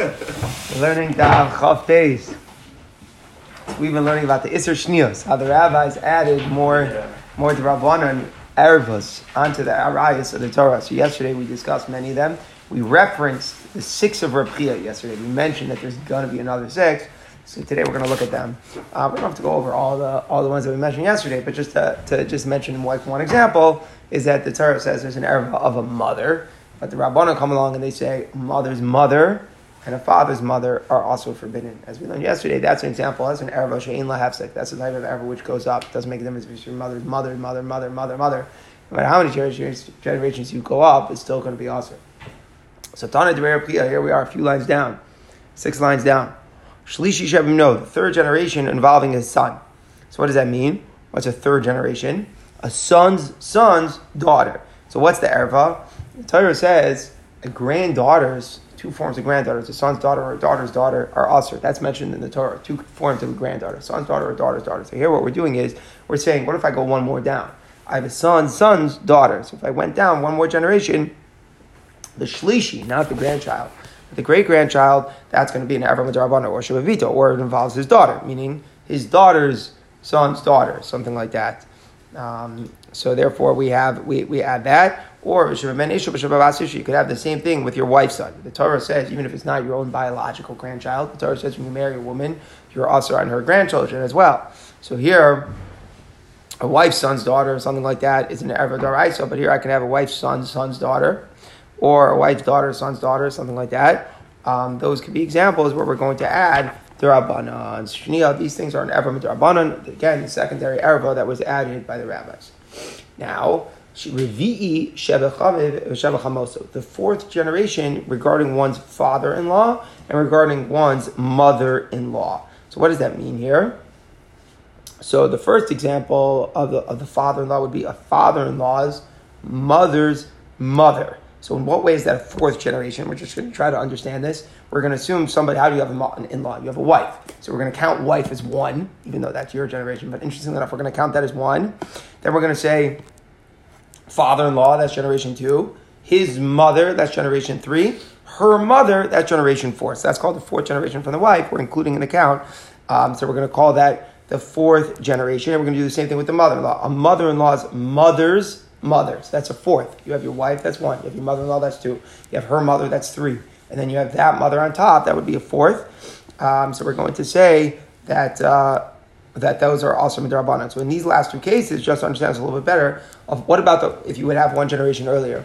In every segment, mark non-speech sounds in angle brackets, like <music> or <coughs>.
<laughs> Learning Da'av Chav. We've been learning about the Isser Shnios, how the rabbis added more, more to Ervas onto the Arayas of the Torah. So yesterday we discussed many of them. We referenced the six of Rav yesterday. We mentioned that there's going to be another six. So today we're going to look at them. Uh, we don't have to go over all the all the ones that we mentioned yesterday, but just to, to just mention like one example is that the Torah says there's an erva of a mother, but the Rabbanan come along and they say mother's mother and a father's mother are also forbidden. As we learned yesterday, that's an example. That's an erva she'in lahafsek. That's the type of erva which goes up. Doesn't make a difference your mother's mother, mother, mother, mother, mother. No matter how many generations, you go up, it's still going to be awesome. So Tana here we are, a few lines down, six lines down. Shlishi Shebim no, the third generation involving his son. So what does that mean? What's a third generation? A son's son's daughter. So what's the erva? The Torah says a granddaughter's two forms of granddaughters, a son's daughter or a daughter's daughter are usher. That's mentioned in the Torah. Two forms of a granddaughter, son's daughter or daughter's daughter. So here what we're doing is we're saying, what if I go one more down? I have a son's son's daughter. So if I went down one more generation, the shlishi, not the grandchild, the great grandchild, that's going to be an Avram Darabana or Shabavito, or it involves his daughter, meaning his daughter's son's daughter, something like that. Um, so therefore, we have we, we add that, or you could have the same thing with your wife's son. The Torah says even if it's not your own biological grandchild, the Torah says when you marry a woman, you're also on her grandchildren as well. So here, a wife's son's daughter or something like that is an Erev Daraisa, but here I can have a wife's son's son's daughter or a wife's daughter, son's daughter, something like that. Um, those could be examples where we're going to add the Rabbanan, Shnia. These things are an Erev Rabbanan. Again, the secondary Erva that was added by the rabbis. Now, Revi'i the fourth generation regarding one's father-in-law and regarding one's mother-in-law. So what does that mean here? So the first example of the, of the father-in-law would be a father-in-law's mother's mother. So in what way is that a fourth generation? We're just going to try to understand this. We're going to assume somebody, how do you have an in-law? You have a wife. So we're going to count wife as one, even though that's your generation. But interestingly enough, we're going to count that as one. Then we're going to say father-in-law, that's generation two. His mother, that's generation three. Her mother, that's generation four. So that's called the fourth generation from the wife. We're including an account. Um, so we're going to call that the fourth generation. And we're going to do the same thing with the mother-in-law. A mother-in-law's mother's mothers. That's a fourth. You have your wife, that's one. You have your mother in law, that's two. You have her mother, that's three. And then you have that mother on top, that would be a fourth. Um, so we're going to say that. Uh, that those are also midrabanan. So in these last two cases, just to understand this a little bit better, of what about the if you would have one generation earlier,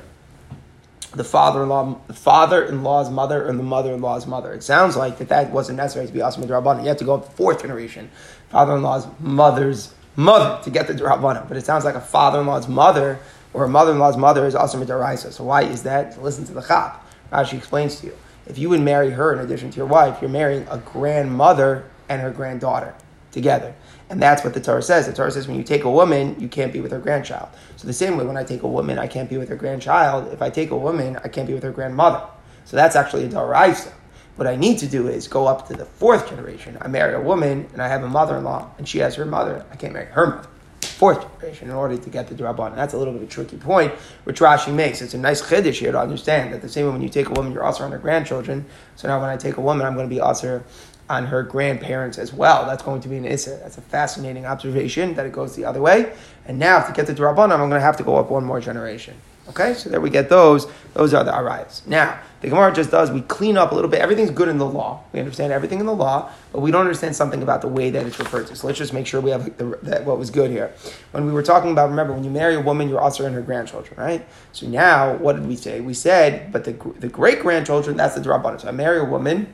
the father-in-law, the father-in-law's mother, and the mother-in-law's mother. It sounds like that that wasn't necessary to be also midrabanan. You have to go up fourth generation, father-in-law's mother's mother to get the Durabana. But it sounds like a father in law's mother or a mother in law's mother is also Midaraisa. So why is that? Listen to the Chap. Rashi explains to you. If you would marry her in addition to your wife, you're marrying a grandmother and her granddaughter together. And that's what the Torah says. The Torah says when you take a woman, you can't be with her grandchild. So the same way when I take a woman, I can't be with her grandchild. If I take a woman, I can't be with her grandmother. So that's actually a Daraisa. What I need to do is go up to the fourth generation. I marry a woman and I have a mother in law and she has her mother. I can't marry her mother. Fourth generation in order to get the Draban. That's a little bit of a tricky point which Rashi makes. It's a nice chiddush here to understand that the same way when you take a woman, you're also on her grandchildren. So now when I take a woman, I'm going to be also on her grandparents as well. That's going to be an Isser. That's a fascinating observation that it goes the other way. And now to get the Draban, I'm going to have to go up one more generation. Okay, so there we get those. Those are the arayas. Now, the Gemara just does, we clean up a little bit. Everything's good in the law. We understand everything in the law, but we don't understand something about the way that it's referred to. So let's just make sure we have the, the, what was good here. When we were talking about, remember, when you marry a woman, you're also in her grandchildren, right? So now, what did we say? We said, but the, the great grandchildren, that's the Drabbana. So I marry a woman,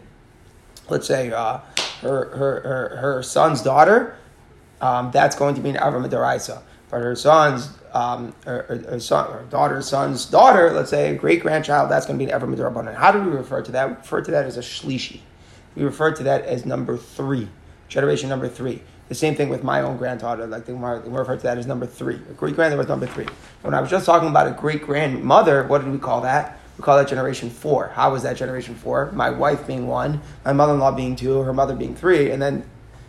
let's say uh, her, her, her, her son's daughter, um, that's going to be an Avram Daraisa. But her son's um, or, or, son, or daughter, son's daughter, let's say, great grandchild, that's going to be an Ever Midrabanan. How do we refer to that? We refer to that as a Shlishi. We refer to that as number three, generation number three. The same thing with my own granddaughter, like we refer to that as number three. A great grandmother was number three. When I was just talking about a great grandmother, what did we call that? We call that generation four. How was that generation four? My wife being one, my mother in law being two, her mother being three, and then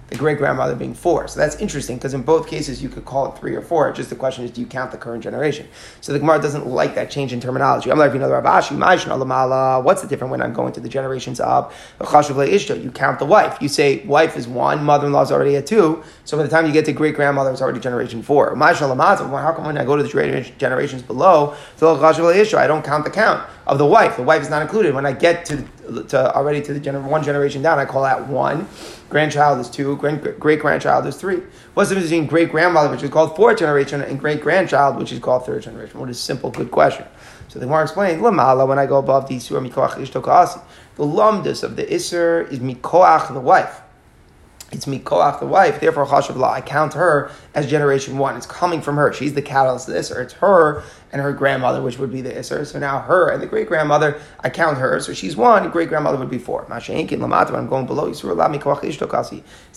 the great grandmother being four. So that's interesting because in both cases you could call it three or four. Just the question is, do you count the current generation? So the Gemara doesn't like that change in terminology. I'm like, you know, the Rabashi, what's the difference when I'm going to the generations of You count the wife. You say wife is one, mother-in-law is already at two. So by the time you get to great grandmother, it's already generation four. How come when I go to the generations below, I don't count the count of the wife? The wife is not included. When I get to, to already to the gener- one generation down, I call that one grandchild is two, great grandchild is three. What's the difference between great grandmother, which is called fourth generation, and great grandchild, which is called third generation? What a simple, good question. So the Gemara explains, Lamala, when I go above the Isur Mikoach Ishtokasi, the lumdus of the Isur is Mikoach, the wife. It's Mikoach, the wife, therefore Chashav I count her as generation one. It's coming from her. She's the catalyst of this, or it's her and her grandmother, which would be the Isser. So now her and the great grandmother, I count her. So she's one, great grandmother would be four. I'm going below. It's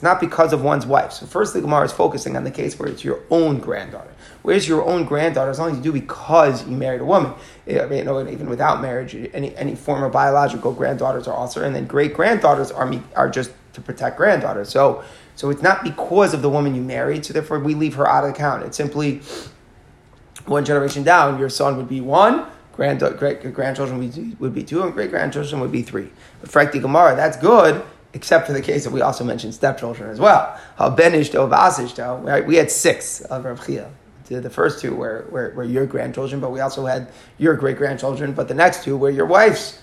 not because of one's wife. So first the Gemara is focusing on the case where it's your own granddaughter. Where's your own granddaughter? As long as you do because you married a woman. Eh, I mean, even without marriage, any, any form of biological granddaughters are also, and then great granddaughters are, are just to protect granddaughters. So, so it's not because of the woman you married, so therefore we leave her out of account. It's simply one generation down, your son would be one, grand, great grandchildren would be, two, and great grandchildren would be three. But frankly, Gemara, that's good, except for the case that we also mentioned stepchildren as well. Benish Right? We had six of Rav Chia. The first two were, were, were your grandchildren, but we also had your great grandchildren. But the next two were your wife's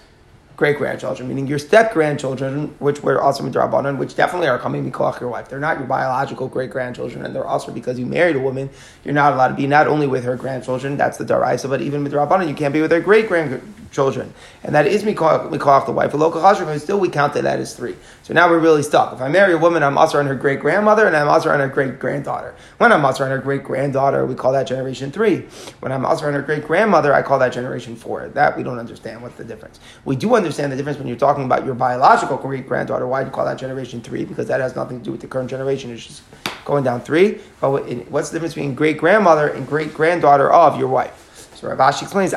great grandchildren, meaning your step grandchildren, which were also midrabanan, which definitely are coming because your wife. They're not your biological great grandchildren, and they're also because you married a woman. You're not allowed to be not only with her grandchildren, that's the daraisa, but even midrabanan, you can't be with her great grandchildren. And that is Mikoach the wife. Chashrim, still we count that as three. So now we're really stuck. If I marry a woman, I'm also on her great grandmother, and I'm also on her great granddaughter. When I'm also on her great granddaughter, we call that generation three. When I'm also on her great grandmother, I call that generation four. That we don't understand. What's the difference? We do understand the difference when you're talking about your biological great granddaughter. Why do you call that generation three? Because that has nothing to do with the current generation. It's just going down three. But what's the difference between great grandmother and great granddaughter of your wife? So Rav Ashi explains,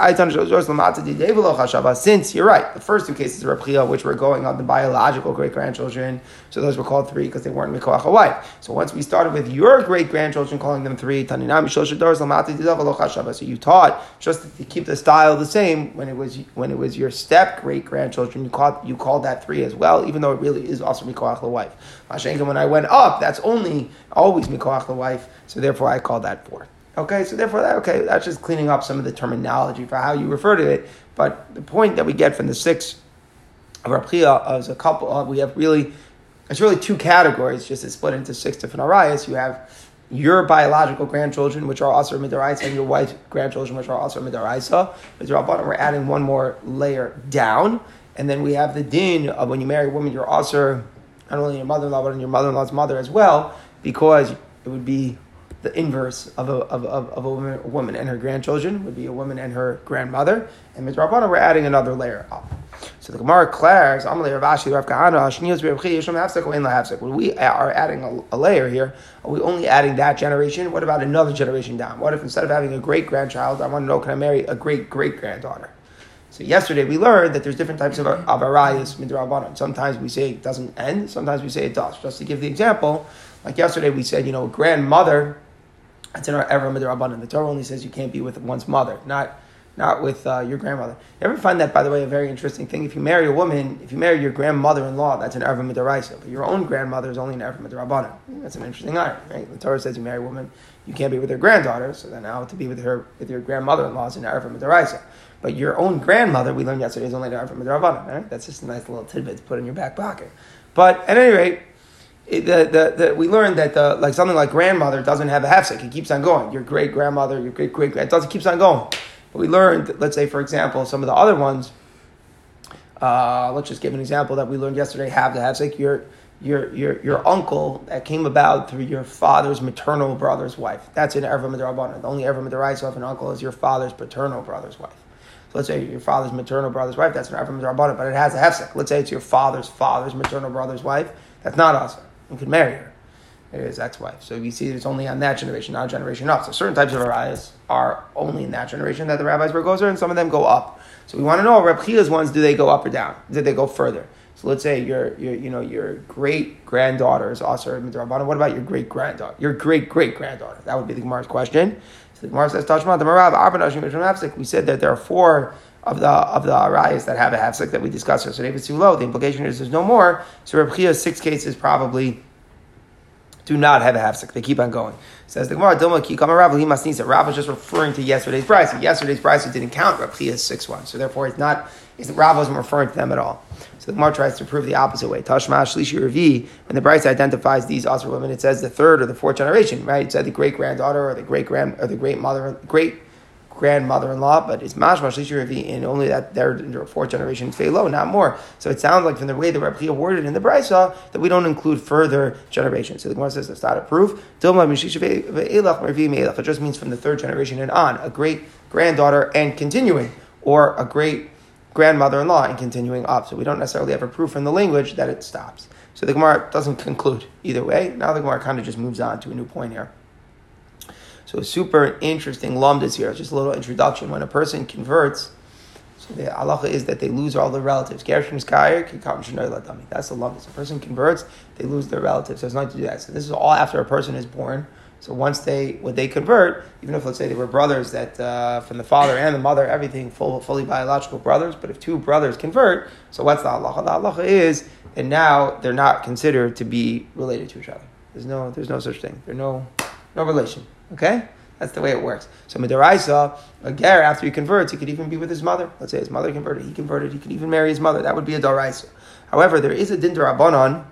since you're right, the first two cases of Rabchia, which were going on the biological great grandchildren, so those were called three because they weren't Mikoach wife. So once we started with your great grandchildren, calling them three, so you taught just to keep the style the same when it was when it was your step great grandchildren, you called you called that three as well, even though it really is also Mikoach the wife. When I went up, that's only always Mikoach the wife, so therefore I called that four. Okay, so therefore, that, okay, that's just cleaning up some of the terminology for how you refer to it. But the point that we get from the six of our priya is a couple. Uh, we have really, it's really two categories, just split into six different arayas. You have your biological grandchildren, which are also midaraisa, and your wife's grandchildren, which are also midaraisa. With we're adding one more layer down, and then we have the din of when you marry a woman, you're also not only your mother-in-law, but your mother-in-law's mother as well, because it would be the inverse of a, of, of, of a, woman, woman, and her grandchildren would be a woman and her grandmother. And Midrabana, we're adding another layer up. So the Gemara declares. When we are adding a, a, layer here, are we only adding that generation? What about another generation down? What if instead of having a great grandchild, I want to know, can I marry a great great granddaughter? So yesterday we learned that there's different types of, of arayas midrabanan. Sometimes we say it doesn't end, sometimes we say it does. Just to give the example, like yesterday we said, you know, grandmother it's in our Ever Midrabanan. The Torah only says you can't be with one's mother, not not with uh, your grandmother. You ever find that, by the way, a very interesting thing? If you marry a woman, if you marry your grandmother-in-law, that's an Ever Midaraisa. But your own grandmother is only an Ever Midrabanan. That's an interesting iron, right? The Torah says you marry a woman, you can't be with her granddaughter, so then now to be with her with your grandmother-in-law is an Ever Midaraisa. But your own grandmother, we learned yesterday, is only an Ever Midrabanan, right? That's just a nice little tidbit to put in your back pocket. But at any rate, the, the, the, we learned that the, like something like grandmother doesn't have a hefsek. It keeps on going. Your great grandmother, your great great grand, it keeps on going. But we learned, let's say for example, some of the other ones. Uh, let's just give an example that we learned yesterday. Have the hefsek. Your your your your uncle that came about through your father's maternal brother's wife. That's in Erva Midrabanan. The only Erva Midraisa of an uncle is your father's paternal brother's wife. So let's say your father's maternal brother's wife. That's an Erva Midrabanan, but it has a hefsek. Let's say it's your father's father's maternal brother's wife. That's not us and could marry her. His ex-wife. So you see, it's only on that generation, not a generation up. So certain types of arayas are only in that generation that the rabbis were gozer, and some of them go up. So we want to know Reb Chia's ones, do they go up or down? Did they go further? So let's say your, your you know your great granddaughter is also midrabanan. What about your great granddaughter? Your great great granddaughter? That would be the Gemara's question. So the Gemara says, "Tashma the Marav We said that there are four of the of the arayas that have a hafsek that we discussed yesterday. Too low, the implication is there's no more. So Reb Chia's six cases probably do not have a hafsek. They keep on going. Says the Gemara, Dilma ki kama Rav he must need Rav was just referring to yesterday's price. Yesterday's price didn't count Reb Chia's six one, so therefore it's not. It's, Rav wasn't referring to them at all. So the Gemara tries to prove the opposite way. Tashma Shlishi Revi, when the Brisa identifies these other women, it says the third or the fourth generation, right? It said the great granddaughter or the great grand or the great mother, great grandmother-in-law, but it's mashma shlishi and only that they're fourth generation low, not more. So it sounds like from the way the Rebbe worded in the Brisa that we don't include further generations. So the Gemara says that's not a proof. It just means from the third generation and on, a great granddaughter and continuing, or a great grandmother-in-law and continuing up. So we don't necessarily have a proof from the language that it stops. So the Gemara doesn't conclude either way. Now the Gemara kind of just moves on to a new point here. So super interesting lumdis here. Just a little introduction. When a person converts, so the halacha is that they lose all their relatives. Ger shenisgayer, That's the lumdis. A person converts, they lose their relatives. So it's not to do that. So this is all after a person is born. So once they when they convert, even if let's say they were brothers that uh, from the father and the mother, everything full, fully biological brothers. But if two brothers convert, so what's the halacha? The halacha is and now they're not considered to be related to each other. There's no there's no such thing. There's no no relation. Okay? That's the way it works. So Midaraisa, a ger, after he converts, he could even be with his mother. Let's say his mother converted, he converted, he could even marry his mother. That would be a Daraisa. However, there is a Din Darabanan,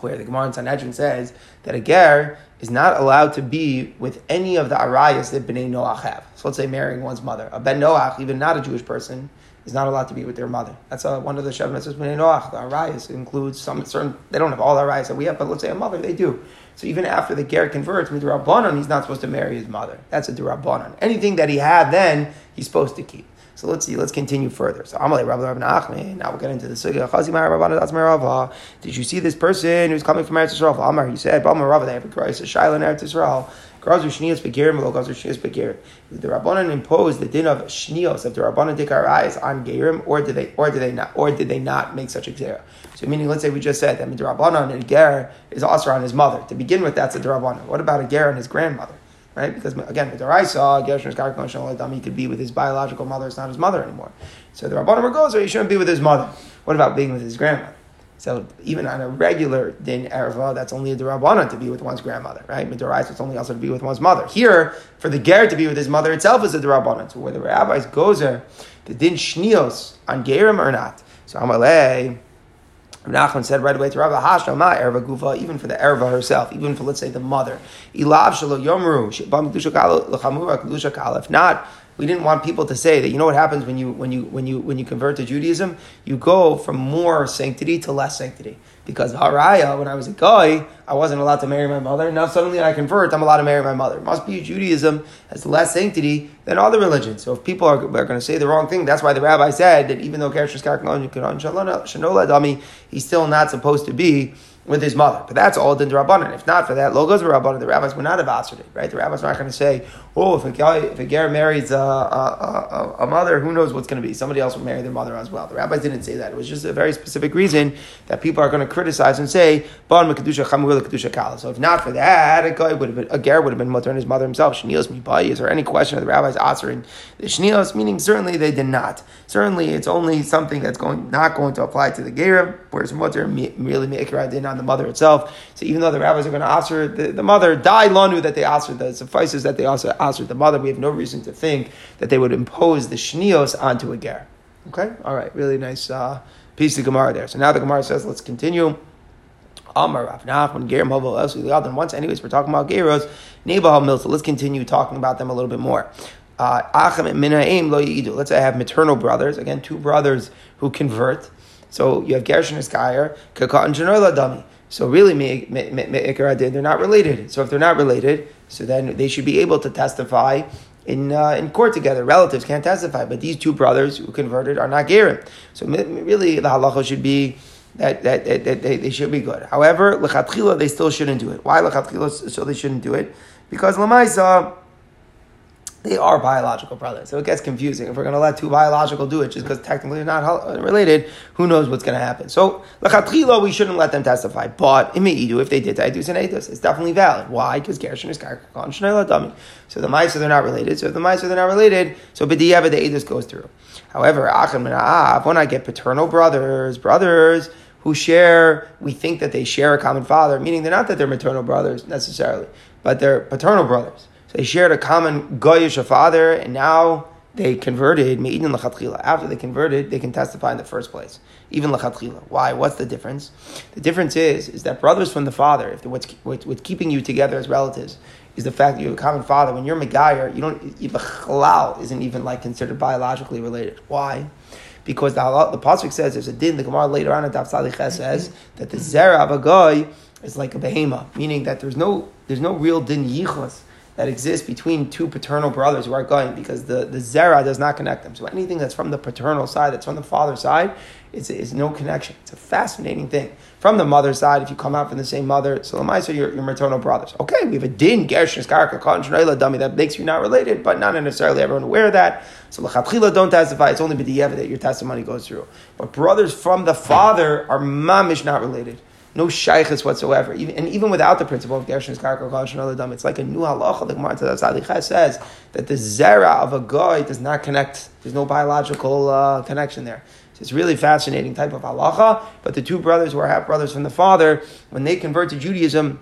where the Gemara in Sanhedrin says that a ger is not allowed to be with any of the arayas that Bnei Noach have. So let's say marrying one's mother. A Ben Noach, even not a Jewish person, is not allowed to be with their mother. That's a, one of the Shev Mitzvahs Bnei Noach. The arayas includes some certain, they don't have all the arayas that we have, but let's say a mother, they do. So even after the ger converts, midrabanan, he's not supposed to marry his mother. That's a durabanan. Anything that he had then, he's supposed to keep. So let's see, let's continue further. So Amalei Rabbi Rabbi Nachman. Now we'll get into the sugya. Did you see this person who's coming from Eretz Yisrael? Amar, he said, Rabbi they have a Christ, a Shiloh in Eretz Yisrael. Gazu Shnios Begirim, Lo Gazu Shnios Begirim. The Rabbanan imposed the din of Shnios of the Rabbanan Dikar eyes on Gerim, or did they, or did they not, or did they not make such a xera? So meaning, let's say we just said that the Rabbanan and Ger is also on his mother. To begin with, that's a Rabbanan. What about a Ger and his grandmother? Right? Because again, with the Raisa, Gershon he could be with his biological mother, it's not his mother anymore. So the Rabbanan goes, he shouldn't be with his mother. What about being with his grandmother? So even on a regular din erva, that's only a derabana to be with one's grandmother, right? Midorais, it's only also to be with one's mother. Here, for the ger to be with his mother itself is a derabana. So whether rabbis gozer the din shnios on gerim or not. So Amalei. Nachman said right away to Rabbi Hashna, Ma Erva Gufa, even for the Erva herself, even for let's say the mother. Ilav Shalo Yomru, If not, we didn't want people to say that you know what happens when you when you when you when you convert to Judaism, you go from more sanctity to less sanctity. Because haraya, when I was a guy, I wasn't allowed to marry my mother. Now suddenly I convert, I'm allowed to marry my mother. It must be Judaism has less sanctity than other religions. So if people are, are going to say the wrong thing, that's why the rabbi said that even though Keresh Shanola he's still not supposed to be with his mother. But that's all din. If not for that, logos rabbanon, the rabbis would not it, right? The rabbis are not going to say, oh, if a guy, if a ger marries a, a, a, a, mother, who knows what's going to be? Somebody else will marry their mother as well. The rabbis didn't say that. It was just a very specific reason that people are going to criticize and say, bon kedusha chamur kedusha kala. So if not for that, a guy would have been, a ger would have been mutter and his mother himself. Shnios mibai. Is there any question of the rabbis answering the shnios? Meaning certainly they did not. Certainly it's only something that's going not going to apply to the ger, whereas mutter merely make did on the mother itself. So even though the rabbis are going to answer the, the mother, die lanu that they answer the suffices that they also answer the mother, we have no reason to think that they would impose the shnios onto a ger. Okay? All right, really nice uh, piece of Gemara there. So now the Gemara says, let's continue. Once, anyways, we're talking about Geros, let's continue talking about them a little bit more. Uh, let's say I have maternal brothers, again, two brothers who convert. So you have Gershon and Skyer, Kakat and Dami. So really, they're not related. So if they're not related, so then they should be able to testify in uh, in court together. Relatives can't testify, but these two brothers who converted are not gerim. So really, the halacha should be that, that, that, that they, they, should be good. However, lechatchila they still shouldn't do it. Why lechatchila? So they shouldn't do it because lamaisa they are biological brothers. So it gets confusing. If we're going to let two biological do it just because technically they're not uh, related, who knows what's going to happen? So, lachatchila, we shouldn't let them testify. But imi'idu, if they did taidus and edus, it's definitely valid. Why? Because gershon is karkakon dami. So the mice they're not related. So if the mice they're not related, so b'diyava the edus goes through. However, achim when I get paternal brothers, brothers who share, we think that they share a common father, meaning they're not that they're maternal brothers necessarily, but they're paternal brothers. So they shared a common goyish father, and now they converted me'idin lachatchila. After they converted, they can testify in the first place, even lachatchila. Why? What's the difference? The difference is is that brothers from the father, if what's, what's keeping you together as relatives, is the fact that you have a common father. When you're Megayer, you don't, Bechlal isn't even like considered biologically related. Why? Because the, the Pasuk says, there's a din, the Gemara later on in Daf Saliches says, that the Zera of a guy is like a behema, meaning that there's no, there's no real din yichus that exists between two paternal brothers who are going because the, the zera does not connect them. So anything that's from the paternal side, that's from the father's side, is, is no connection. It's a fascinating thing. From the mother's side, if you come out from the same mother, so Lamaisa, your, your maternal brothers. Okay, we have a din, gersh, karka, dummy that makes you not related, but not necessarily everyone aware of that. So lachatchila don't testify. It's only b'diyev that your testimony goes through. But brothers from the father are mamish not related no shaykhs whatsoever. Even, and even without the principle of Gershon Karka it's like a new halacha. The Gemara says that the zera of a guy does not connect. There's no biological uh, connection there. So it's really fascinating type of halacha. But the two brothers who are half brothers from the father, when they convert to Judaism,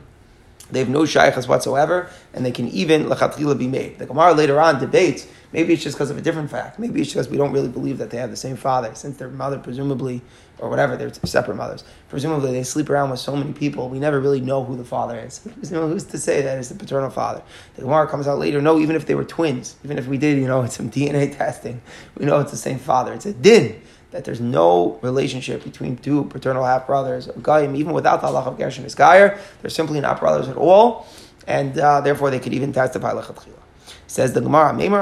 they have no shaykhs whatsoever, and they can even lechatchila be made. The Gemara later on debates. Maybe it's just because of a different fact. Maybe it's because we don't really believe that they have the same father, since their mother presumably or whatever, they're separate mothers. Presumably, they sleep around with so many people, we never really know who the father is. <laughs> Who's to say that it's the paternal father? The Gemara comes out later. No, even if they were twins, even if we did, you know, <laughs> some DNA testing, we know it's the same father. It's a din that there's no relationship between two paternal half brothers of Gaim, even without the Allah of Gershon is Gayer. They're simply not brothers at all, and uh, therefore they could even testify lechatchila. Says the Gemara, even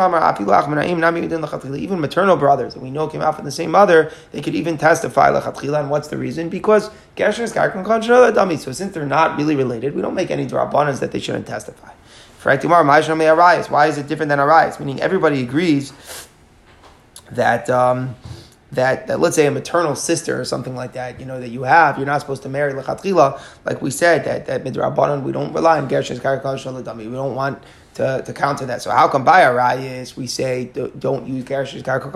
maternal brothers that we know came out from the same mother, they could even testify lechatchila. And what's the reason? Because Gershon is dummy. So since they're not really related, we don't make any drabanas that they shouldn't testify. Why is it different than Arayas? Meaning everybody agrees that. Um, that, that let's say a maternal sister or something like that, you know, that you have, you're not supposed to marry lechatchila, like we said, that, that midrabanan, we don't rely on gershon karakal We don't want to, to counter that. So how come by arayis we say don't use gershon karakal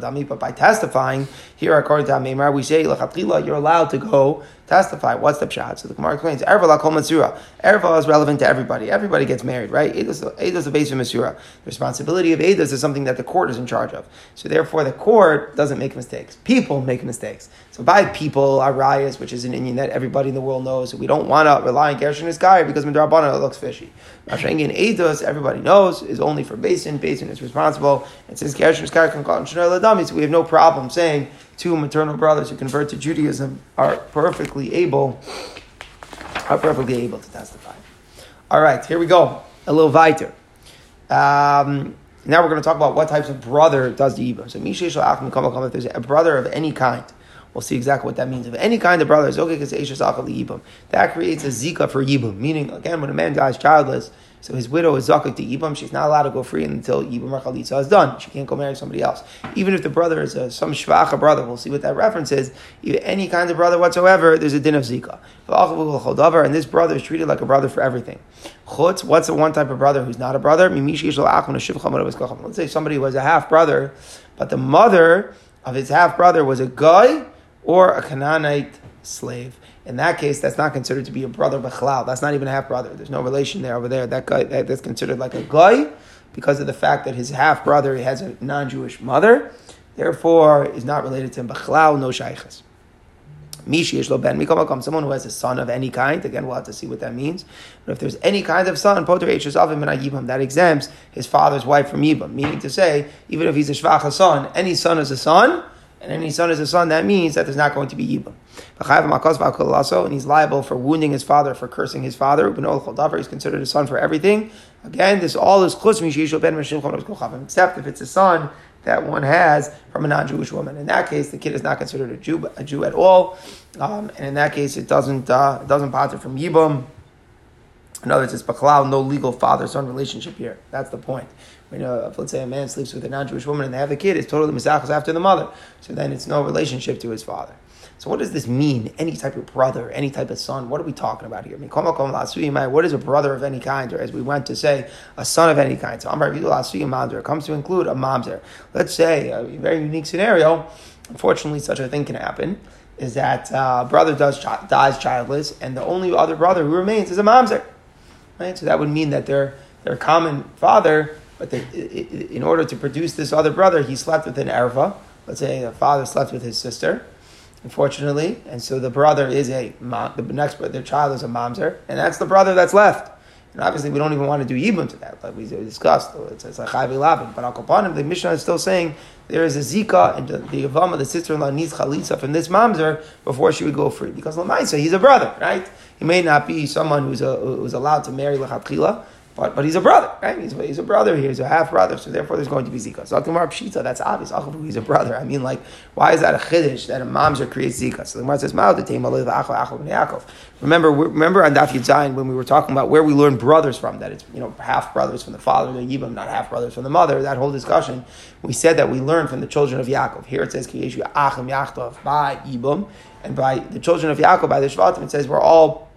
dami, but by testifying here according to Amemar we say you're allowed to go testify. What's the pshat? So the Gemara explains, Erva la kol matzura. Erva is relevant to everybody. Everybody gets married, right? Eidos of Masura. The responsibility of Eidos is something that the court is in charge of. So therefore the court doesn't make mistakes. People make mistakes. So by people, Arias, which is an Indian that everybody in the world knows, we don't want to rely on Gershon guy because Midrabana looks fishy. Mashangin Eidos, everybody knows, is only for Beis Din. Basin is responsible. And since Gershon guy can call so we have no problem saying two maternal brothers who convert to Judaism are perfectly able, are perfectly able to testify. All right, here we go. A little weiter. Um, now we're going to talk about what types of brother does the Ibam. So, if there's a brother of any kind, we'll see exactly what that means. If any kind of brother is okay, because that creates a zika for Yibam. Meaning, again, when a man dies childless, so his widow is zakuk to Yibam. She's not allowed to go free until Yibam Rachalitza is done. She can't go marry somebody else. Even if the brother is a, some shvacha brother, we'll see what that reference is. Any kind of brother whatsoever, there's a din of zika. And this brother is treated like a brother for everything. Chutz, what's the one type of brother who's not a brother? Let's say somebody was a half brother, but the mother of his half brother was a guy or a Canaanite slave. In that case, that's not considered to be a brother b'chalal. That's not even a half brother. There's no relation there over there. That guy that, that's considered like a guy because of the fact that his half brother has a non-Jewish mother, therefore is not related to him b'chalal, no shaykhs. Mishi ben mikom someone who has a son of any kind. Again, we'll have to see what that means. But if there's any kind of son, poter avim and that exempts his father's wife from yibam. Meaning to say, even if he's a shvacha son, any son is a son and any son is a son, that means that there's not going to be Yibam. And he's liable for wounding his father, for cursing his father. He's considered a son for everything. Again, this all is except if it's a son that one has from a non-Jewish woman. In that case, the kid is not considered a Jew, a Jew at all, um, and in that case, it doesn't uh, it doesn't bother from yibum. In other words, it's baklal, no legal father-son relationship here. That's the point. When, uh, let's say a man sleeps with a non-Jewish woman and they have a kid, it's totally misachos after the mother. So then it's no relationship to his father. So what does this mean? Any type of brother, any type of son? What are we talking about here? What is a brother of any kind, or as we went to say, a son of any kind? So Amar It comes to include a mamzer. Let's say a very unique scenario. Unfortunately, such a thing can happen. Is that uh, brother does dies childless, and the only other brother who remains is a mamzer, right? So that would mean that their their common father, but they, in order to produce this other brother, he slept with an erva. Let's say a father slept with his sister unfortunately. And so the brother is a mom, the next brother their child is a mamzer, and that's the brother that's left. And obviously, we don't even want to do yibum to that, like we discussed. It's, it's like chayv labin. But al kapanim, the Mishnah is still saying there is a zika, and the, the Yavama, the sister-in-law, needs chalitza from this mamzer before she would go free. Because lamaisa, he's a brother, right? He may not be someone who's, a, who's allowed to marry lechatchila, but, but he's a brother, right? He's, he's a brother here. He's a half brother, so therefore there's going to be zika. So Gemara pshita, that's obvious. He's a brother. I mean, like, why is that a chiddush that a mamzer creates zika? So the Gemara says. Remember, remember on Daf Yitzayin when we were talking about where we learn brothers from, that it's you know half brothers from the father, the yibam, not half brothers from the mother. That whole discussion, we said that we learn from the children of Yaakov. Here it says Kiyeshu Achim Yachtov by yibam, and by the children of Yaakov by the Shvatim. It says we're all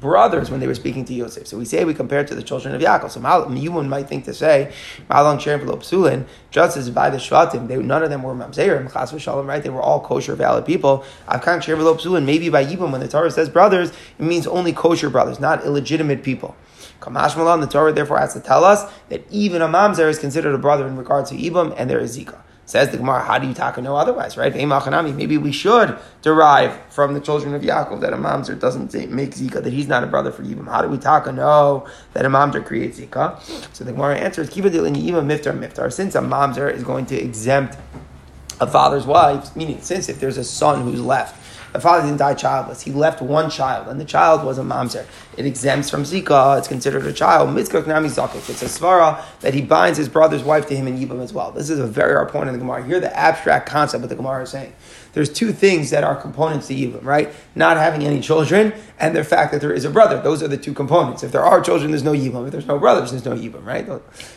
brothers when they were speaking to Yosef. So we say we compare it to the children of Yaakov. So Yumun might think to say, Malon Psulin, just as by the Shvatim, they, none of them were Mamzerim, Chas right? They were all kosher, valid people. Avkan Psulin, maybe by Yibum, when the Torah says brothers, it means only kosher brothers, not illegitimate people. Kamash Malan, the Torah therefore has to tell us that even a Mamzer is considered a brother in regard to Ibam, and there is Zika. Says the Gemara, how do you talk know otherwise, right? Maybe we should derive from the children of Yaakov that a mamzer doesn't make Zika, that he's not a brother for Yibam. How do we talk know that a mamzer creates Zika? So the Gemara answers, Kiva miftar miftar. Since a mamzer is going to exempt a father's wife, meaning since if there's a son who's left, the father didn't die childless. He left one child, and the child was a mamzer. It exempts from zika. It's considered a child. It's a svara that he binds his brother's wife to him in yibam as well. This is a very hard point in the Gemara. Here, the abstract concept of the Gemara is saying there's two things that are components to Yibam, right? Not having any children and the fact that there is a brother. Those are the two components. If there are children, there's no Yibam. If there's no brothers, there's no Yibam, right?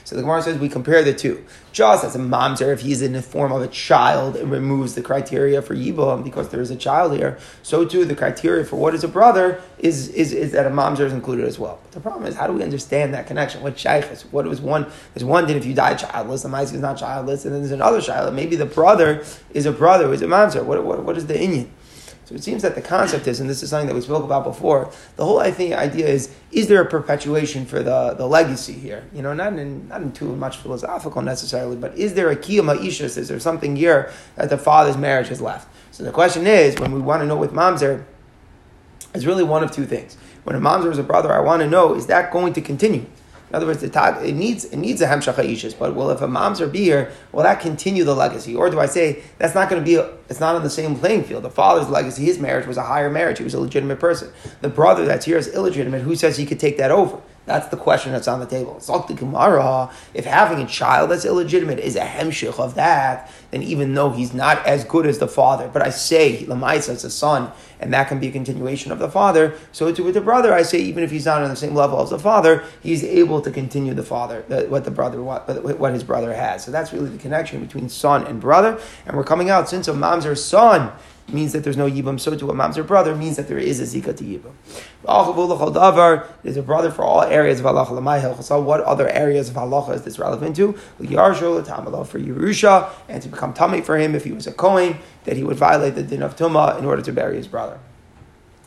So the Gemara says we compare the two. Just as a mamzer, if he's in the form of a child, it removes the criteria for Yibam because there is a child here. So too, the criteria for what is a brother is, is, is that a mamzer is included as well. But the problem is, how do we understand that connection? What shaykhs? What was one? There's one that if you die childless, the mice is not childless, and then there's another child. Maybe the brother is a brother who is a mamzer. What, what, what is the Inyan? So it seems that the concept is, and this is something that we spoke about before, the whole I think idea is, is there a perpetuation for the, the legacy here? You know, not in not in too much philosophical necessarily, but is there a kiyama ishus? Is there something here that the father's marriage has left? So the question is, when we want to know with mamzer, it's really one of two things. When a mamzer is a brother, I want to know, is that going to continue? In other words, tag, it needs it needs a hemshacha ishis, but well, if a mom's are beer, will that continue the legacy, or do I say that's not going to be? A, it's not on the same playing field. The father's legacy, his marriage was a higher marriage; he was a legitimate person. The brother that's here is illegitimate. Who says he could take that over? That's the question that's on the table. if having a child that's illegitimate is a hemshich of that, then even though he's not as good as the father, but I say Lamaisa is a son, and that can be a continuation of the father. So to with the brother, I say even if he's not on the same level as the father, he's able to continue the father, what the brother, what, what his brother has. So that's really the connection between son and brother. And we're coming out since a mom's her son means that there's no yibam. So to a mom's brother means that there is a zika to yibam. There's a brother for all areas of halacha. So what other areas of halacha is this relevant to? For Yerusha, and to become tummy for him if he was a Kohen, that he would violate the din of Tumah in order to bury his brother.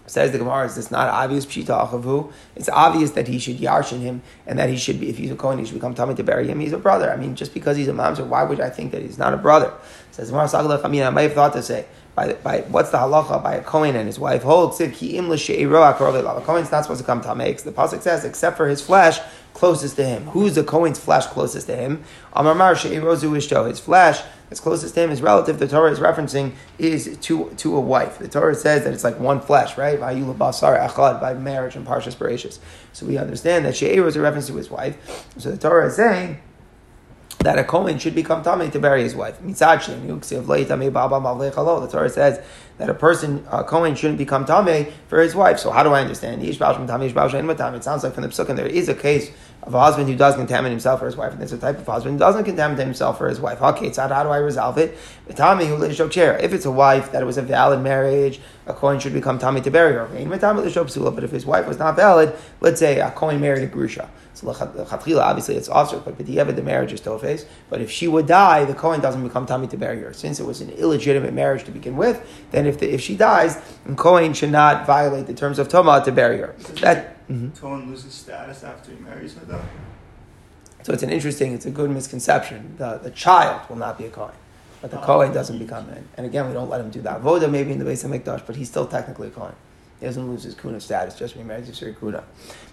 Says the Gemara, is this not obvious? Pshita achavu. It's obvious that he should yarshin him and that he should be, if he's a Kohen, he should become tummy to bury him. He's a brother. I mean, just because he's a mamzer, why would I think that he's not a brother? Says the Gemara, I mean, I might have thought to say, by, by what's the halacha by a Kohen and his wife holds A Kohen's not supposed to come tamex. The pasuk says, except for his flesh closest to him. Who's the Kohen's flesh closest to him? Amar His flesh that's closest to him, his relative. The Torah is referencing is to to a wife. The Torah says that it's like one flesh, right? By basar achad by marriage and parshas bereshis. So we understand that She'er is a reference to his wife. So the Torah is saying that a Kohen should become Tameh to bury his wife. The Torah says that a person, a Kohen, shouldn't become Tameh for his wife. So how do I understand? It sounds like from the Psukim there is a case of a husband who does contaminate himself or his wife, and there's a type of husband who doesn't contaminate himself or his wife. Okay, so how do I resolve it? If it's a wife that it was a valid marriage, a Kohen should become Tami to bury her. But if his wife was not valid, let's say a Kohen married a Grusha. So obviously it's officer, but b'diavad the marriage is tofes. But if she would die, the Kohen doesn't become Tami to bury her. Since it was an illegitimate marriage to begin with, then if, the, if she dies, the Kohen should not violate the terms of Toma to bury her. That, mm-hmm. Loses status after he marries her, though? So it's an interesting, it's a good misconception. The, the child will not be a Kohen, but the oh, Kohen doesn't become it. And again, we don't let him do that. Voda maybe in the base of Mikdash, but he's still technically a Kohen. He doesn't lose his kuna status just when he marries a Siri kuna.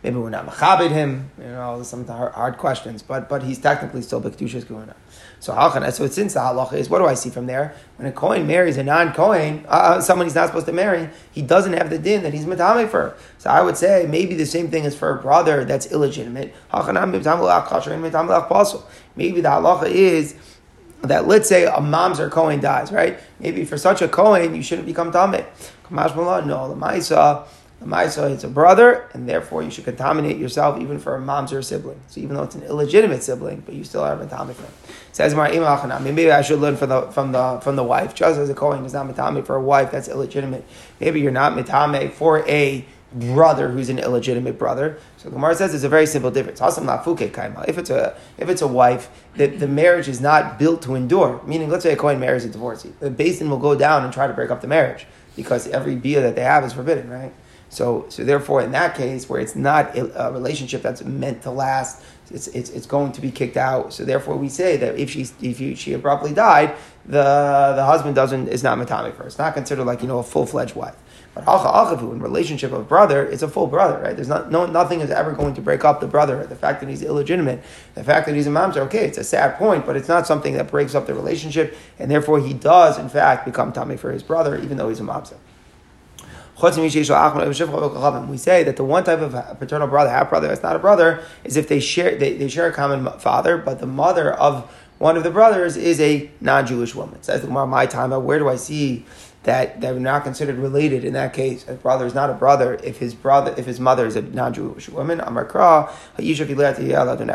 Maybe we're not machabed him, you know, some hard, hard questions, but but he's technically still Bekdusha's kuna. So halchan, so since the halacha is, what do I see from there? When a Kohen marries a non-Kohen, uh, uh, someone he's not supposed to marry, he doesn't have the din that he's matame for. So I would say maybe the same thing is for a brother that's illegitimate. Maybe the halacha is that let's say a mom's or Kohen dies, right? Maybe for such a Kohen, you shouldn't become tameh. No, the Maisa, the Maisa is a brother, and therefore you should contaminate yourself even for a mom's or a sibling. So even though it's an illegitimate sibling, but you still are for him. Says maybe I should learn from the from the from the wife. Just as a Kohen is not matame for a wife that's illegitimate. Maybe you're not matame for a brother who's an illegitimate brother. So Gemara says it's a very simple difference. If it's a if it's a wife, the, the marriage is not built to endure. Meaning, let's say a Kohen marries a divorcee, the Beis Din will go down and try to break up the marriage because every beer that they have is forbidden, right? So, so therefore, in that case, where it's not a relationship that's meant to last, it's, it's, it's going to be kicked out. So therefore, we say that if she if you, she abruptly died, the the husband doesn't is not matami for. It's not considered like you know a full fledged wife. But acha achavu in relationship of brother, it's a full brother, right? There's not no nothing is ever going to break up the brother. The fact that he's illegitimate, the fact that he's a mamzer, okay, it's a sad point, but it's not something that breaks up the relationship, and therefore he does in fact become tummy for his brother, even though he's a mamzer. We say that the one type of paternal brother, half brother, that's not a brother, is if they share they, they share a common father, but the mother of one of the brothers is a non-Jewish woman. Says the my time, where do I see that are not considered related in that case. A brother is not a brother if his brother if his mother is a non-Jewish woman. Amar Kra,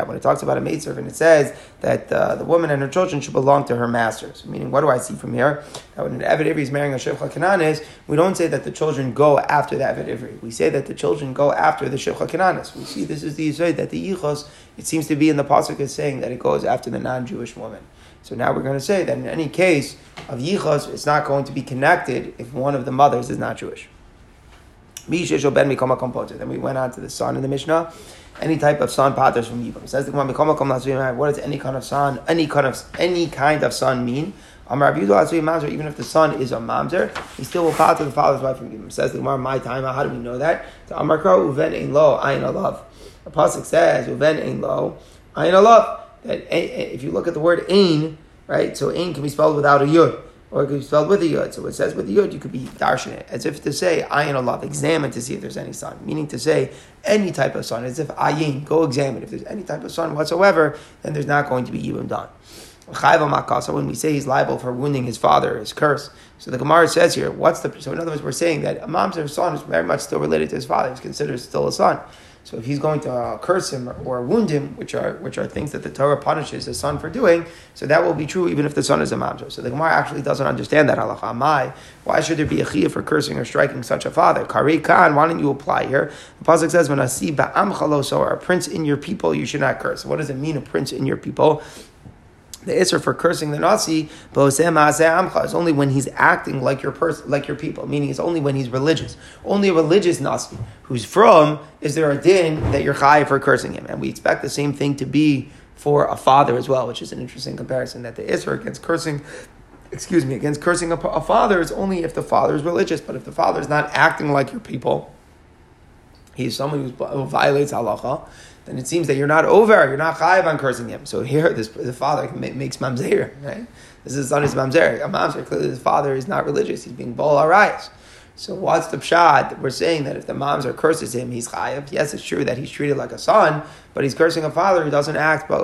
when it talks about a maidservant, it says that uh, the woman and her children should belong to her masters. Meaning, what do I see from here? That when an Eved Ivri is marrying a Shevcha Kananis, we don't say that the children go after the Eved Ivri. We say that the children go after the Shevcha Kananis. We see this is the Yisrael that the Yichos, it seems to be in the pasuk is saying that it goes after the non-Jewish woman. So now we're going to say that in any case of yichos, it's not going to be connected if one of the mothers is not Jewish. Then we went on to the son in the Mishnah. Any type of son patters from Yibam. Says the Gemara, what does any kind of son, any kind of any kind of son mean? Even if the son is a mamzer, he still will pater the father's wife from Yibam. Says the Gemara, my time. How do we know that? The Amar uven ein lo ayin alav. The pasuk says uven ein lo ayin alav if you look at the word ain, right? So ain can be spelled without a yud, or it can be spelled with a yud. So it says with a yud, you could be darshan it, as if to say ayin Allah, examine to see if there's any sun, meaning to say any type of sun, as if ayin, go examine. If there's any type of sun whatsoever, then there's not going to be yibum done. So when we say he's liable for wounding his father, his curse. So the Gemara says here, what's the so in other words, we're saying that a mom's son is very much still related to his father. He's considered still a son. So if he's going to uh, curse him or, wound him, which are which are things that the Torah punishes the son for doing, so that will be true even if the son is a mamzer. So the Gemara actually doesn't understand that halacha. My, why should there be a chiyah for cursing or striking such a father? Kari Khan, why don't you apply here? The pasuk says, "When I see ba'am or a prince in your people, you should not curse." What does it mean, a prince in your people? The Isser for cursing the Nasi, is only when he's acting like your person, like your people. Meaning, it's only when he's religious. Only a religious Nasi who's from is there a din that you're high for cursing him, and we expect the same thing to be for a father as well, which is an interesting comparison. That the Isser against cursing, excuse me, against cursing a, a father is only if the father is religious, but if the father is not acting like your people, he's someone who violates halacha then it seems that you're not over, you're not chayiv on cursing him. So here, this, the father makes mamzer, right? This is son is mamzer. A mamzer, clearly the father is not religious. He's being bol arayis. So what's the pshat? We're saying that if the mamzer curses him, he's chayiv. Yes, it's true that he's treated like a son, but he's cursing a father who doesn't act. But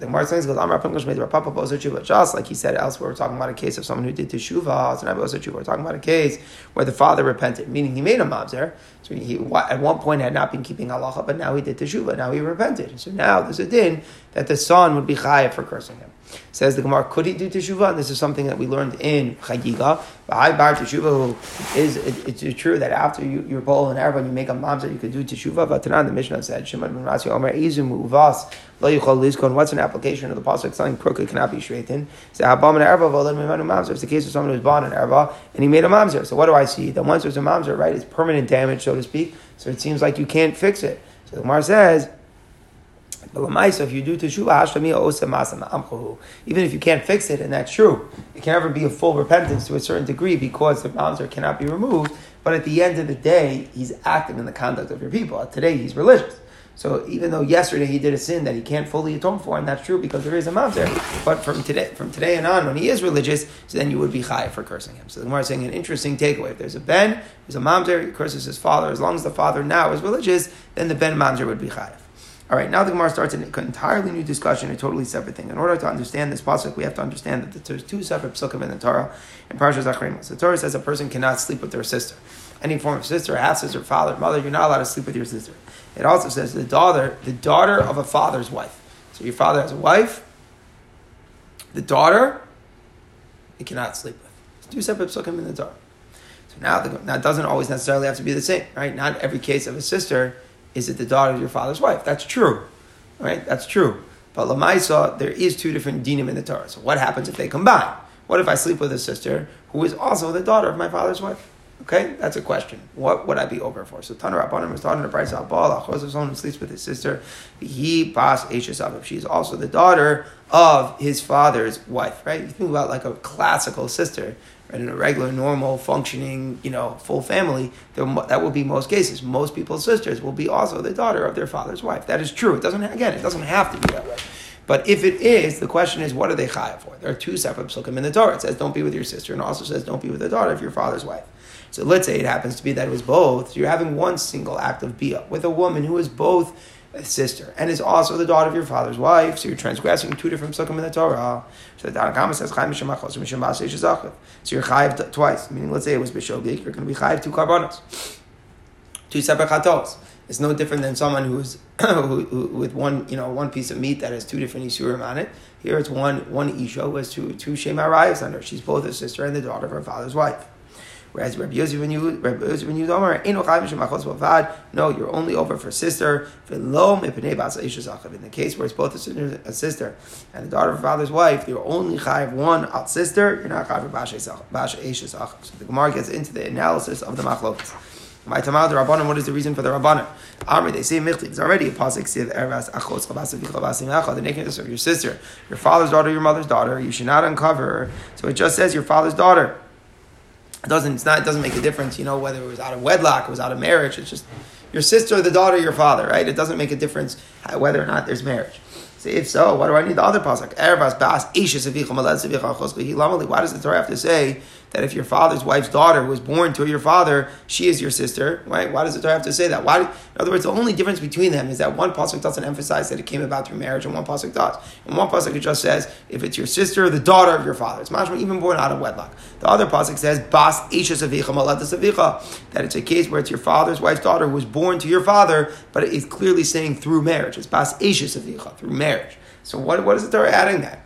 the Gemara says, just like he said elsewhere, we're talking about a case of someone who did teshuvah. We're talking about a case where the father repented, meaning he made a mamzer. So he at one point had not been keeping halacha, but now he did teshuvah. Now he repented. So now there's a din that the son would be chayav for cursing him. Says the Gemara, could he do teshuvah? And this is something that we learned in Chagiga. Ba'ai bar teshuvah is it, it's true that after you, you're bowl and erva you make a mamzer, you could do teshuvah. But Tanan, the Mishnah said, Shimon ben Rasi Omer Izum Uvas. What's an application of the pasuk? Something crooked cannot be straightened. So Habam v'olad mimanu mamzer. It's the case of someone who's born in erva and he made a mamzer. So what do I see? That once there's a mamzer, right, it's permanent damage, so to speak. So it seems like you can't fix it. So the Gemara says. But if you do teshuva, even if you can't fix it, and that's true, it can never be a full repentance to a certain degree because the mamzer cannot be removed. But at the end of the day, he's active in the conduct of your people. Today, he's religious. So even though yesterday he did a sin that he can't fully atone for, and that's true because there is a mamzer, but from today, from today and on, when he is religious, so then you would be high for cursing him. So the Gemara is saying an interesting takeaway. If there's a ben, there's a mamzer, he curses his father. As long as the father now is religious, then the ben mamzer would be high. All right, now the Gemara starts an entirely new discussion, a totally separate thing. In order to understand this pasuk, we have to understand that there's two separate psukim in the Torah in Parshas Acharei Mos. The Torah says a person cannot sleep with their sister, any form of sister, half sister, father, mother. You're not allowed to sleep with your sister. It also says the daughter, the daughter of a father's wife. So your father has a wife, the daughter, you cannot sleep with. Two separate psukim in the Torah. So now, the, now it doesn't always necessarily have to be the same, right? Not every case of a sister is it the daughter of your father's wife? That's true, right? That's true. But Lamaisa, there is two different dinim in the Torah. So what happens if they combine? What if I sleep with a sister who is also the daughter of my father's wife? Okay, that's a question. What would I be over for? So Tanur Rabbanim was talking to Bryce Al-Baal, someone who sleeps with his sister, he bas Eshes She is also the daughter of his father's wife, right? You think about like a classical sister in a regular, normal, functioning, you know, full family, that will be most cases. Most people's sisters will be also the daughter of their father's wife. That is true. It doesn't, again, it doesn't have to be that way. But if it is, the question is, what are they chayav for? There are two separate psukim in the Torah. It says, don't be with your sister, and also says, don't be with the daughter of your father's wife. So let's say it happens to be that it was both. You're having one single act of bia with a woman who is both sister and is also the daughter of your father's wife. So you're transgressing two different psukim in the Torah. So the Tanakh says chayim mishemachos mishem So you're chayiv twice. Meaning, let's say it was bishogik, you're going to be chayiv two karbonos, two separate chatos. It's no different than someone who's <coughs> who, who, with one you know one piece of meat that has two different isurim on it. Here it's one one isha who has two two shemarayas on her. She's both a sister and the daughter of her father's wife. Whereas Rabbi Yosef when you Rabbi Yosef when you no, you're only over for sister. In the case where it's both a sister, a sister and the daughter of her father's wife, you're only chayiv one out sister. You're not chayiv basha eshes So the Gemara gets into the analysis of the machlokas. My tamal the rabbanon. What is the reason for the rabbanon? Amri they say michli. It's already a pasuk siv eras achos chavas avicha The nakedness of your sister, your father's daughter, your mother's daughter. You should not uncover her. So it just says your father's daughter. It doesn't, it's not, it doesn't make a difference, you know, whether it was out of wedlock, it was out of marriage. It's just your sister, the daughter, your father, right? It doesn't make a difference uh, whether or not there's marriage. So if so, why do I need the other pasuk? Why does the Torah have to say that if your father's wife's daughter was born to your father, she is your sister, right? Why does the Torah have to say that? Why? In other words, the only difference between them is that one pasuk doesn't emphasize that it came about through marriage, and one pasuk does. And one pasuk it just says if it's your sister, the daughter of your father. It's mashma even born out of wedlock. The other pasuk says bas avicha that it's a case where it's your father's wife's daughter who was born to your father, but it's clearly saying through marriage. It's bas avicha through marriage. So what, what is the Torah adding that?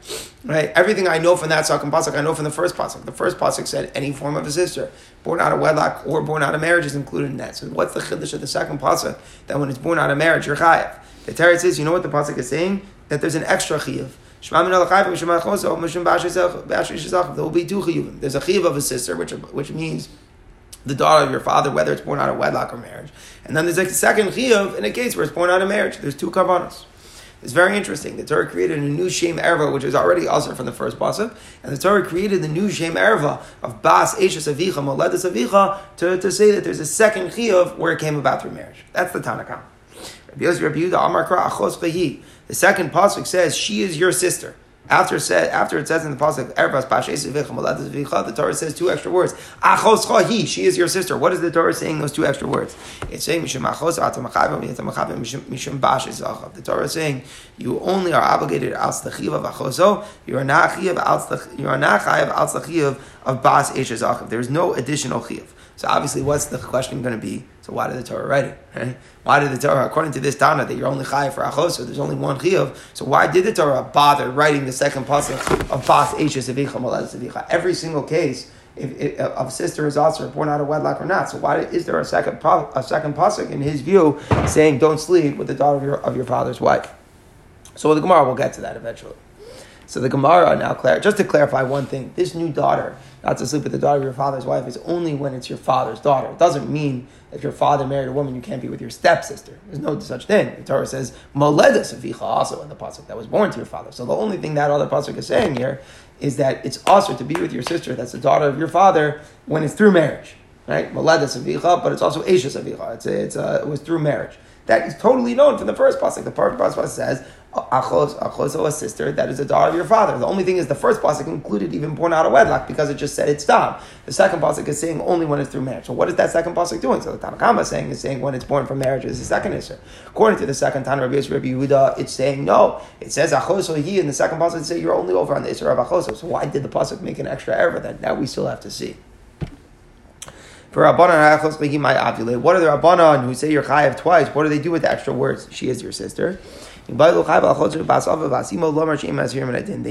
Right? Everything I know from that second pasuk, I know from the first pasuk. The first pasuk said any form of a sister, born out of wedlock or born out of marriage is included in that. So what's the chiddush of the second pasuk? That when it's born out of marriage, you're chayav. The Torah says, you know what the pasuk is saying? That there's an extra chiyuv. There will be two chiyuvim. There's a chiyuv of a sister, which, which means the daughter of your father, whether it's born out of wedlock or marriage. And then there's a second chiyuv in a case where it's born out of marriage. There's two karbanos. It's very interesting. The Torah created a new Shem Erva, which is already also from the first pasuk, and the Torah created the new Shem Erva of Bas Eshes Avicha Moledas Avicha to, to say that there's a second Chiyuv where it came about through marriage. That's the Tanakh. The second pasuk says she is your sister. After, said, after it says in the pasuk, the Torah says two extra words. Achos he, she is your sister. What is the Torah saying? Those two extra words. It's saying achos The Torah is saying you only are obligated al of achoso. You are not chayiv You are not chayiv al of bas eshes There is no additional chiv. So obviously, what's the question going to be? So why did the Torah write it? Right? Why did the Torah, according to this Tana, that you're only chayiv for achoso, there's only one chiyuv. So why did the Torah bother writing the second pasuk of bas eshes avicha Every single case if, if, uh, of sister is also born out of wedlock or not. So why is there a second a second pasuk in his view saying don't sleep with the daughter of your, of your father's wife? So the Gemara, we'll get to that eventually. So the Gemara now, just to clarify one thing, this new daughter not to sleep with the daughter of your father's wife is only when it's your father's daughter. It doesn't mean if your father married a woman, you can't be with your stepsister. There's no such thing. The Torah says, Moledas avicha also in the pasuk that was born to your father. So the only thing that other pasuk is saying here is that it's also to be with your sister that's the daughter of your father when it's through marriage. Right? Moledas avicha, but it's also Ashes avicha. It's, a, it's a, it was through marriage. That is totally known from the first pasuk. The first pasuk says, achos, achos, or a sister that is a daughter of your father. The only thing is the first pasuk included even born out of wedlock because it just said it's done. The second pasuk is saying only when it's through marriage. So what is that second pasuk doing? So the Tanakama is saying is saying when it's born from marriage is the second issue. According to the second Tanakh Rabbi Yehuda, it's saying no. It says achos he in the second pasuk says you're only over on the issue of achos. So why did the pasuk make an extra error? That now we still have to see. For Rabbanan ovulate. What are the Rabbanan who say you're chayav twice? What do they do with the extra words? She is your sister. They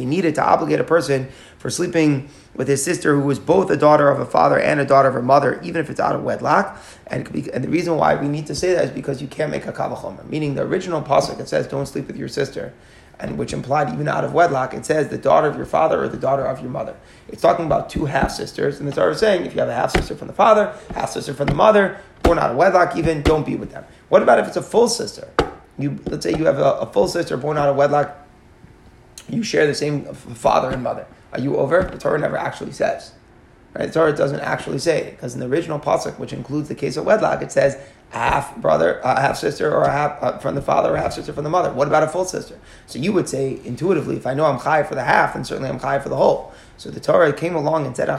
needed to obligate a person for sleeping with his sister, who was both a daughter of a father and a daughter of her mother, even if it's out of wedlock. And, and the reason why we need to say that is because you can't make a kavachomer. Meaning the original pasuk that says, "Don't sleep with your sister." and which implied even out of wedlock, it says the daughter of your father or the daughter of your mother. It's talking about two half sisters, and the Torah is saying if you have a half sister from the father, half sister from the mother, born out of wedlock, even don't be with them. What about if it's a full sister? You let's say you have a, a full sister born out of wedlock. You share the same father and mother. Are you over? The Torah never actually says. Right? The Torah doesn't actually say because in the original pasuk, which includes the case of wedlock, it says half brother, a half sister, or half uh, from the father, or half sister from the mother. What about a full sister? So you would say intuitively, if I know I'm chai for the half, then certainly I'm chai for the whole. So the Torah came along and said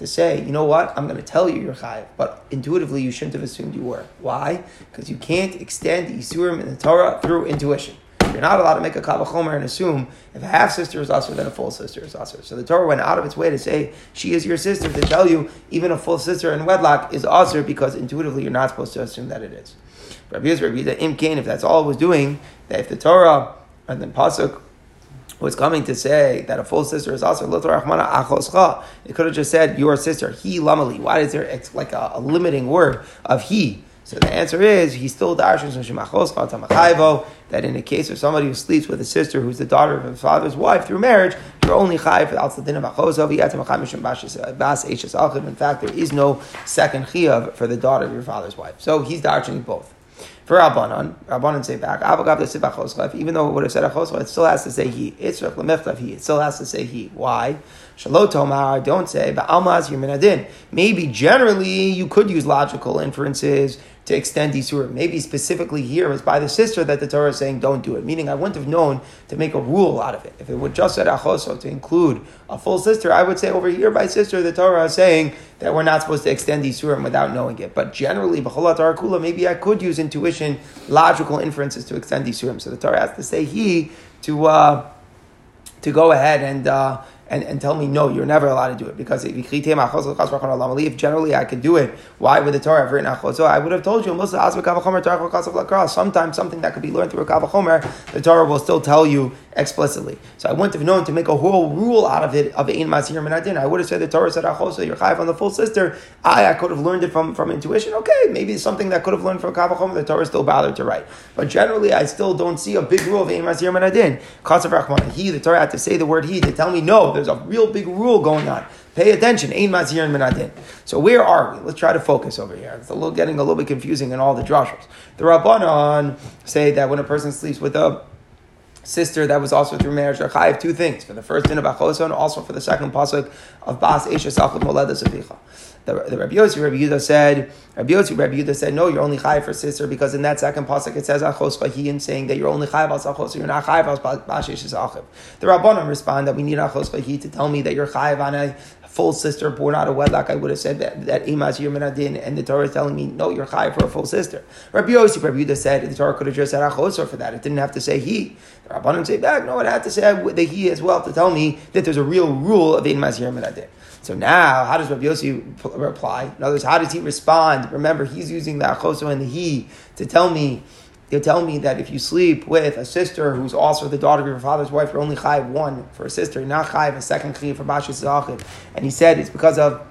to say, you know what, I'm going to tell you you're chayiv, but intuitively you shouldn't have assumed you were. Why? Because you can't extend the isurim in the Torah through intuition. You're not allowed to make a kavachomer and assume if a half sister is usher, then a full sister is usher. So the Torah went out of its way to say she is your sister to tell you even a full sister in wedlock is usher because intuitively you're not supposed to assume that it is. Rabbi Yisrael, Rabbi Im Kain, if that's all it was doing, that if the Torah and then pasuk was coming to say that a full sister is also it could have just said your sister. He lamali. Why is there it's like a, a limiting word of he? So the answer is he still dashes that in the case of somebody who sleeps with a sister who's the daughter of his father's wife through marriage, you're only chayiv without the In fact, there is no second chiyav for the daughter of your father's wife. So he's dashing both. For Rabbanon, Rabbanon say back, even though it would have said achoscha, it still has to say he. It's. It still has to say he. Why? Shalot don't say, but almaz. Maybe generally you could use logical inferences to extend Isur. Maybe specifically here is by the sister that the Torah is saying don't do it. Meaning I wouldn't have known to make a rule out of it. If it would just said Achoso to include a full sister, I would say over here by sister, the Torah is saying that we're not supposed to extend Isurim without knowing it. But generally, B'cholat Arakula, maybe I could use intuition, logical inferences to extend Isurim. So the Torah has to say he to, uh, to go ahead and, uh, and, and tell me, no, you're never allowed to do it. Because if generally I could do it, why would the Torah have written achozo? I would have told you, sometimes something that could be learned through a kavachomer, the Torah will still tell you explicitly. So I wouldn't have known to make a whole rule out of it of ein masir minadin. I would have said the Torah said achozo, you're chayiv on the full sister. I, I could have learned it from, from intuition. Okay, maybe it's something that could have learned from kavachomer, the Torah still bothered to write. But generally, I still don't see a big rule of ein masir minadin. He, the Torah had to say the word he to tell me, no, there's a real big rule going on. Pay attention. Ein mazir and menadin. So where are we? Let's try to focus over here. It's a little getting a little bit confusing in all the drashos. The Rabbanon say that when a person sleeps with a sister that was also through marriage, they're two things. For the first din of Achoson, also for the second pasuk of Bas Eshes Achot Moledas Avicha. the, the Rabbi Yossi, Rabbi Yudah said, Rabbi Yossi, Rabbi Yudah said, no, you're only chayiv for sister because in that second pasuk it says achos vahiyin, saying that you're only chayiv al achos, you're not chayiv al bashish achiv. The Rabbanim respond that we need achos vahi to tell me that you're chayiv on a full sister born out of wedlock, I would have said that that imas yirmanadin, and the Torah is telling me no, you're chayiv for a full sister. Rabbi Yossi, Rabbi Yudah said the Torah could have just said achosor for that. It didn't have to say he. The Rabbanim say back, no, it had to say the he as well to tell me that there's a real rule of imas yirmanadin. So now, how does Rabbi Yossi reply? In other words, how does he respond? Remember, he's using the achoso and the he to tell me, to tell me that if you sleep with a sister who's also the daughter of your father's wife, you're only chayiv one for a sister, not chayiv a second chayiv for bashis zachid. And he said it's because of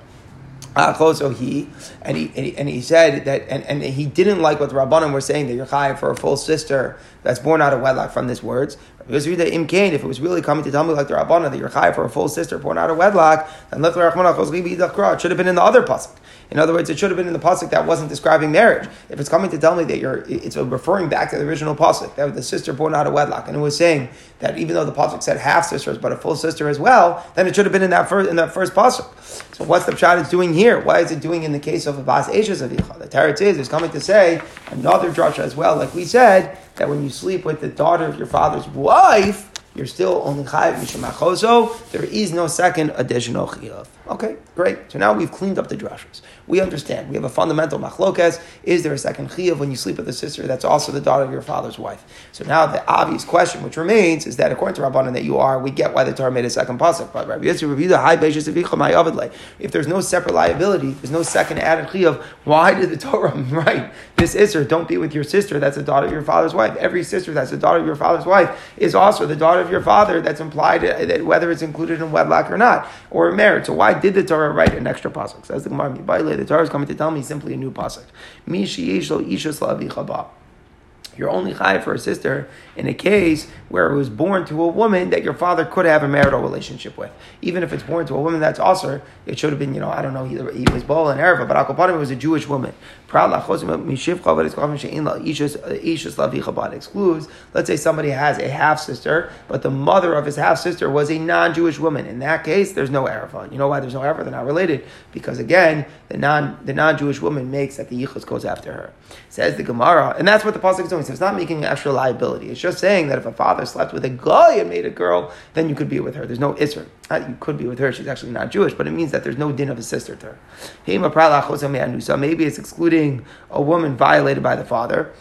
uh, achoso he, and he, and he, and he said that, and, and he didn't like what the rabbanim were saying that you're chayiv for a full sister that's born out of wedlock from these words. Because if it was really coming to tell me like the Rabbana that you're chayiv for a full sister born out of wedlock, then it should have been in the other pasuk. In other words, it should have been in the pasuk that wasn't describing marriage. If it's coming to tell me that you're, it's referring back to the original pasuk that the sister born out of wedlock, and it was saying that even though the pasuk said half sisters but a full sister as well, then it should have been in that first in that first pasuk. So what's the pshat it's doing here? Why is it doing in the case of a bas eshes avicha? The teretz is is coming to say another drasha as well, like we said that when you sleep with the daughter of your father's wife, you're still only chayiv mishum There is no second additional chiyuv. Okay, great. So now we've cleaned up the drushes. We understand. We have a fundamental machlokes. Is there a second chiyuv when you sleep with a sister that's also the daughter of your father's wife? So now the obvious question which remains is that according to Rabbanan that you are, we get why the Torah made a second pasuk. But Rabbi Yisrael reviewed the high If there's no separate liability, there's no second added chiyuv. Why did the Torah <laughs> write this Isser? Don't be with your sister that's the daughter of your father's wife. Every sister that's the daughter of your father's wife is also the daughter of your father. That's implied that whether it's included in wedlock or not or marriage. So why did the Torah write an extra pasuk? Says the Gemara, the Torah is coming to tell me simply a new pasuk. You're only high for a sister in a case where it was born to a woman that your father could have a marital relationship with. Even if it's born to a woman that's also, it should have been, you know, I don't know, either he was Baal and Erva, but Akopanim was a Jewish woman. Excludes, let's say somebody has a half sister, but the mother of his half sister was a non Jewish woman. In that case, there's no Erva. You know why there's no Erva? They're not related. Because again, the non the non Jewish woman makes that the Yichus goes after her. Says the Gemara, and that's what the Pasuk is doing. So it's not making an extra liability. It's just saying that if a father slept with a guy and made a girl, then you could be with her. There's no isser. You could be with her. She's actually not Jewish, but it means that there's no din of a sister to her. Maybe it's excluding a woman violated by the father.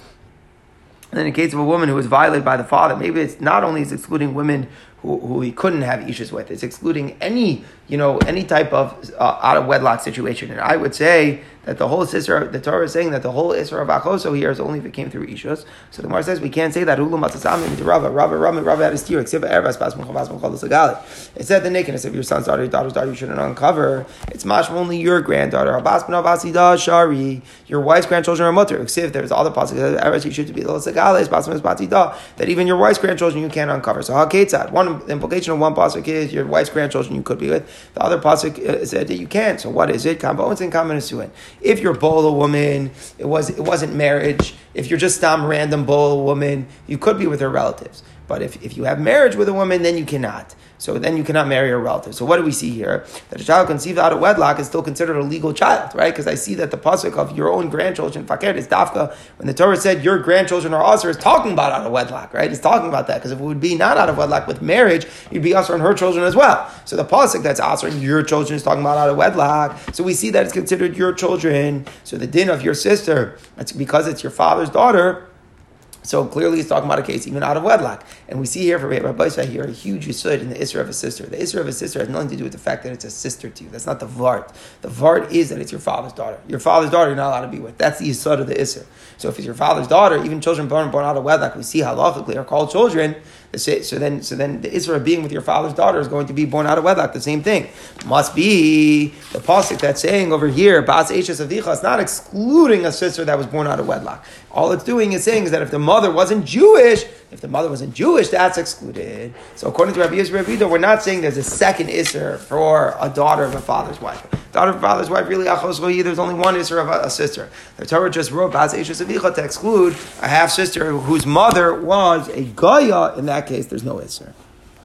And in the case of a woman who was violated by the father, maybe it's not only is excluding women who, who he couldn't have issues with, it's excluding any, you know, any type of uh, out of wedlock situation. And I would say that the whole sister, the Torah is saying that the whole Isra of Achoso here is only if it came through Ishus. So the Gemara says we can't say that. Ulu matzasami with Rava, Rava, Rava, Rava had a steer. Except Mechalas It said the nakedness of your son's daughter, your daughter's daughter, you shouldn't uncover. It's mashma only your granddaughter. Abbas Shari. Your wife's grandchildren are mutter. Except there's the possibilities. Erbas you should be the. That even your wife's grandchildren you can't uncover. So Haketzad. One implication of one pasuk is your wife's grandchildren you could be with. The other pasuk uh, said that you can't. So what is it? Kamboins and Kamanasuin. If you're a woman, it was it wasn't marriage. If you're just some random bowl woman, you could be with her relatives. But if, if you have marriage with a woman, then you cannot. So then you cannot marry a relative. So what do we see here? That a child conceived out of wedlock is still considered a legal child, right? Because I see that the pasuk of your own grandchildren, fakir is dafka. When the Torah said your grandchildren are also, is talking about out of wedlock, right? It's talking about that because if it would be not out of wedlock with marriage, you'd be also on her children as well. So the pasuk that's also your children is talking about out of wedlock. So we see that it's considered your children. So the din of your sister, that's because it's your father's daughter so clearly, he's talking about a case even out of wedlock. And we see here for Rabbi Baisa here a huge yisud in the Isra of a sister. The Isra of a sister has nothing to do with the fact that it's a sister to you. That's not the Vart. The Vart is that it's your father's daughter. Your father's daughter you're not allowed to be with. That's the yisud of the Isra. So if it's your father's daughter, even children born, born out of wedlock, we see halachically are called children. So then, so then the Israel being with your father's daughter is going to be born out of wedlock. The same thing must be the pasuk that's saying over here, Bas Eishes Avicha. It's not excluding a sister that was born out of wedlock. All it's doing is saying is that if the mother wasn't Jewish, if the mother wasn't Jewish, that's excluded. So according to Rabbi Yisrael Rabbi we're not saying there's a second Isser for a daughter of a father's wife. Daughter of a father's wife, really, there's only one Isser of a, sister. The Torah just wrote Avicha to exclude a half sister whose mother was a Goya in that that case, there's no Isser.